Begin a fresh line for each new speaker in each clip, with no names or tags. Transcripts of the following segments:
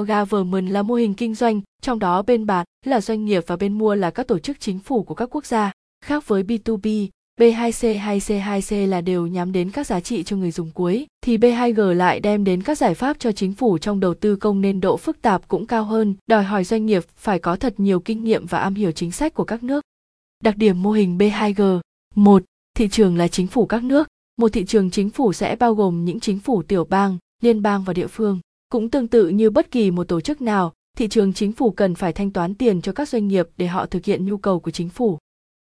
Government là mô hình kinh doanh, trong đó bên bán là doanh nghiệp và bên mua là các tổ chức chính phủ của các quốc gia. Khác với B2B, B2C hay C2C là đều nhắm đến các giá trị cho người dùng cuối, thì B2G lại đem đến các giải pháp cho chính phủ trong đầu tư công nên độ phức tạp cũng cao hơn, đòi hỏi doanh nghiệp phải có thật nhiều kinh nghiệm và am hiểu chính sách của các nước. Đặc điểm mô hình B2G 1. Thị trường là chính phủ các nước. Một thị trường chính phủ sẽ bao gồm những chính phủ tiểu bang, liên bang và địa phương. Cũng tương tự như bất kỳ một tổ chức nào, thị trường chính phủ cần phải thanh toán tiền cho các doanh nghiệp để họ thực hiện nhu cầu của chính phủ.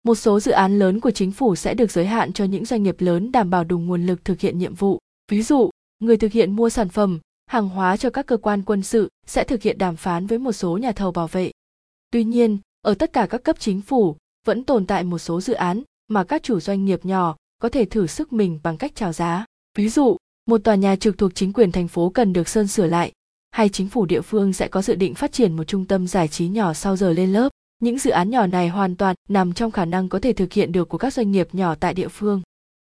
Một số dự án lớn của chính phủ sẽ được giới hạn cho những doanh nghiệp lớn đảm bảo đủ nguồn lực thực hiện nhiệm vụ. Ví dụ, người thực hiện mua sản phẩm, hàng hóa cho các cơ quan quân sự sẽ thực hiện đàm phán với một số nhà thầu bảo vệ. Tuy nhiên, ở tất cả các cấp chính phủ vẫn tồn tại một số dự án mà các chủ doanh nghiệp nhỏ có thể thử sức mình bằng cách chào giá. Ví dụ, một tòa nhà trực thuộc chính quyền thành phố cần được sơn sửa lại, hay chính phủ địa phương sẽ có dự định phát triển một trung tâm giải trí nhỏ sau giờ lên lớp. Những dự án nhỏ này hoàn toàn nằm trong khả năng có thể thực hiện được của các doanh nghiệp nhỏ tại địa phương.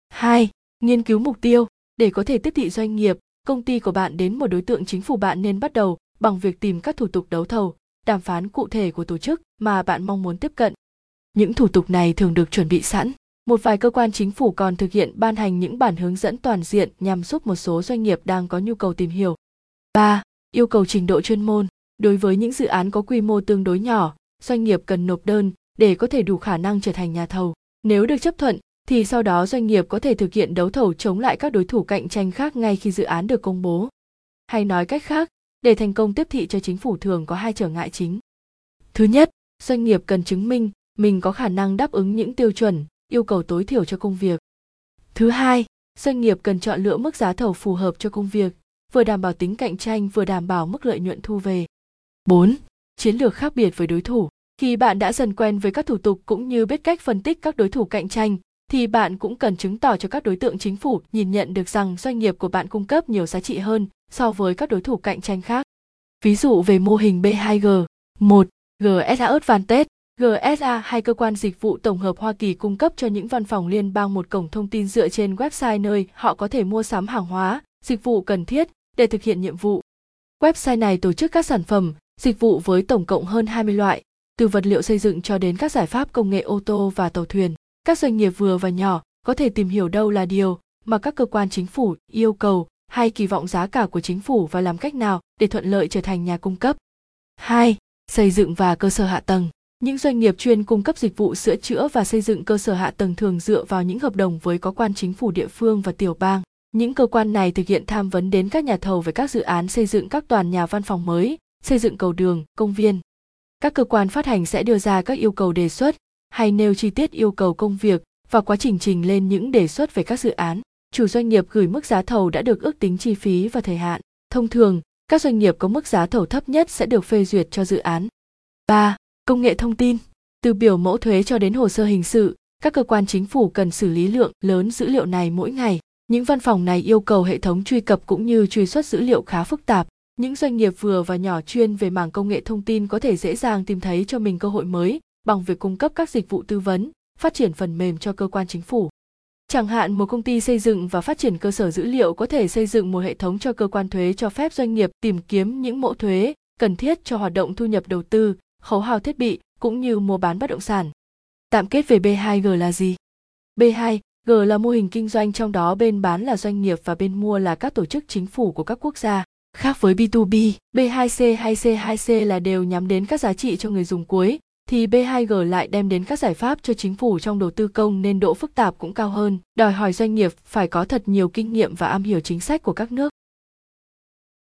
2. Nghiên cứu mục tiêu. Để có thể tiếp thị doanh nghiệp, công ty của bạn đến một đối tượng chính phủ bạn nên bắt đầu bằng việc tìm các thủ tục đấu thầu, đàm phán cụ thể của tổ chức mà bạn mong muốn tiếp cận. Những thủ tục này thường được chuẩn bị sẵn. Một vài cơ quan chính phủ còn thực hiện ban hành những bản hướng dẫn toàn diện nhằm giúp một số doanh nghiệp đang có nhu cầu tìm hiểu. 3. Yêu cầu trình độ chuyên môn. Đối với những dự án có quy mô tương đối nhỏ, doanh nghiệp cần nộp đơn để có thể đủ khả năng trở thành nhà thầu. Nếu được chấp thuận, thì sau đó doanh nghiệp có thể thực hiện đấu thầu chống lại các đối thủ cạnh tranh khác ngay khi dự án được công bố. Hay nói cách khác, để thành công tiếp thị cho chính phủ thường có hai trở ngại chính. Thứ nhất, doanh nghiệp cần chứng minh mình có khả năng đáp ứng những tiêu chuẩn, yêu cầu tối thiểu cho công việc. Thứ hai, doanh nghiệp cần chọn lựa mức giá thầu phù hợp cho công việc, vừa đảm bảo tính cạnh tranh vừa đảm bảo mức lợi nhuận thu về. 4. Chiến lược khác biệt với đối thủ. Khi bạn đã dần quen với các thủ tục cũng như biết cách phân tích các đối thủ cạnh tranh, thì bạn cũng cần chứng tỏ cho các đối tượng chính phủ nhìn nhận được rằng doanh nghiệp của bạn cung cấp nhiều giá trị hơn so với các đối thủ cạnh tranh khác. Ví dụ về mô hình B2G, 1. GSA Advantage GSA hay cơ quan dịch vụ tổng hợp Hoa Kỳ cung cấp cho những văn phòng liên bang một cổng thông tin dựa trên website nơi họ có thể mua sắm hàng hóa, dịch vụ cần thiết để thực hiện nhiệm vụ. Website này tổ chức các sản phẩm, dịch vụ với tổng cộng hơn 20 loại, từ vật liệu xây dựng cho đến các giải pháp công nghệ ô tô và tàu thuyền. Các doanh nghiệp vừa và nhỏ có thể tìm hiểu đâu là điều mà các cơ quan chính phủ yêu cầu hay kỳ vọng giá cả của chính phủ và làm cách nào để thuận lợi trở thành nhà cung cấp. 2. Xây dựng và cơ sở hạ tầng. Những doanh nghiệp chuyên cung cấp dịch vụ sửa chữa và xây dựng cơ sở hạ tầng thường dựa vào những hợp đồng với có quan chính phủ địa phương và tiểu bang. Những cơ quan này thực hiện tham vấn đến các nhà thầu về các dự án xây dựng các toàn nhà văn phòng mới, xây dựng cầu đường, công viên. Các cơ quan phát hành sẽ đưa ra các yêu cầu đề xuất hay nêu chi tiết yêu cầu công việc và quá trình trình lên những đề xuất về các dự án. Chủ doanh nghiệp gửi mức giá thầu đã được ước tính chi phí và thời hạn. Thông thường, các doanh nghiệp có mức giá thầu thấp nhất sẽ được phê duyệt cho dự án. 3. Công nghệ thông tin. Từ biểu mẫu thuế cho đến hồ sơ hình sự, các cơ quan chính phủ cần xử lý lượng lớn dữ liệu này mỗi ngày. Những văn phòng này yêu cầu hệ thống truy cập cũng như truy xuất dữ liệu khá phức tạp. Những doanh nghiệp vừa và nhỏ chuyên về mảng công nghệ thông tin có thể dễ dàng tìm thấy cho mình cơ hội mới bằng việc cung cấp các dịch vụ tư vấn, phát triển phần mềm cho cơ quan chính phủ. Chẳng hạn một công ty xây dựng và phát triển cơ sở dữ liệu có thể xây dựng một hệ thống cho cơ quan thuế cho phép doanh nghiệp tìm kiếm những mẫu thuế cần thiết cho hoạt động thu nhập đầu tư, khấu hao thiết bị cũng như mua bán bất động sản. Tạm kết về B2G là gì? B2 G là mô hình kinh doanh trong đó bên bán là doanh nghiệp và bên mua là các tổ chức chính phủ của các quốc gia. Khác với B2B, B2C hay C2C là đều nhắm đến các giá trị cho người dùng cuối, thì B2G lại đem đến các giải pháp cho chính phủ trong đầu tư công nên độ phức tạp cũng cao hơn, đòi hỏi doanh nghiệp phải có thật nhiều kinh nghiệm và am hiểu chính sách của các nước.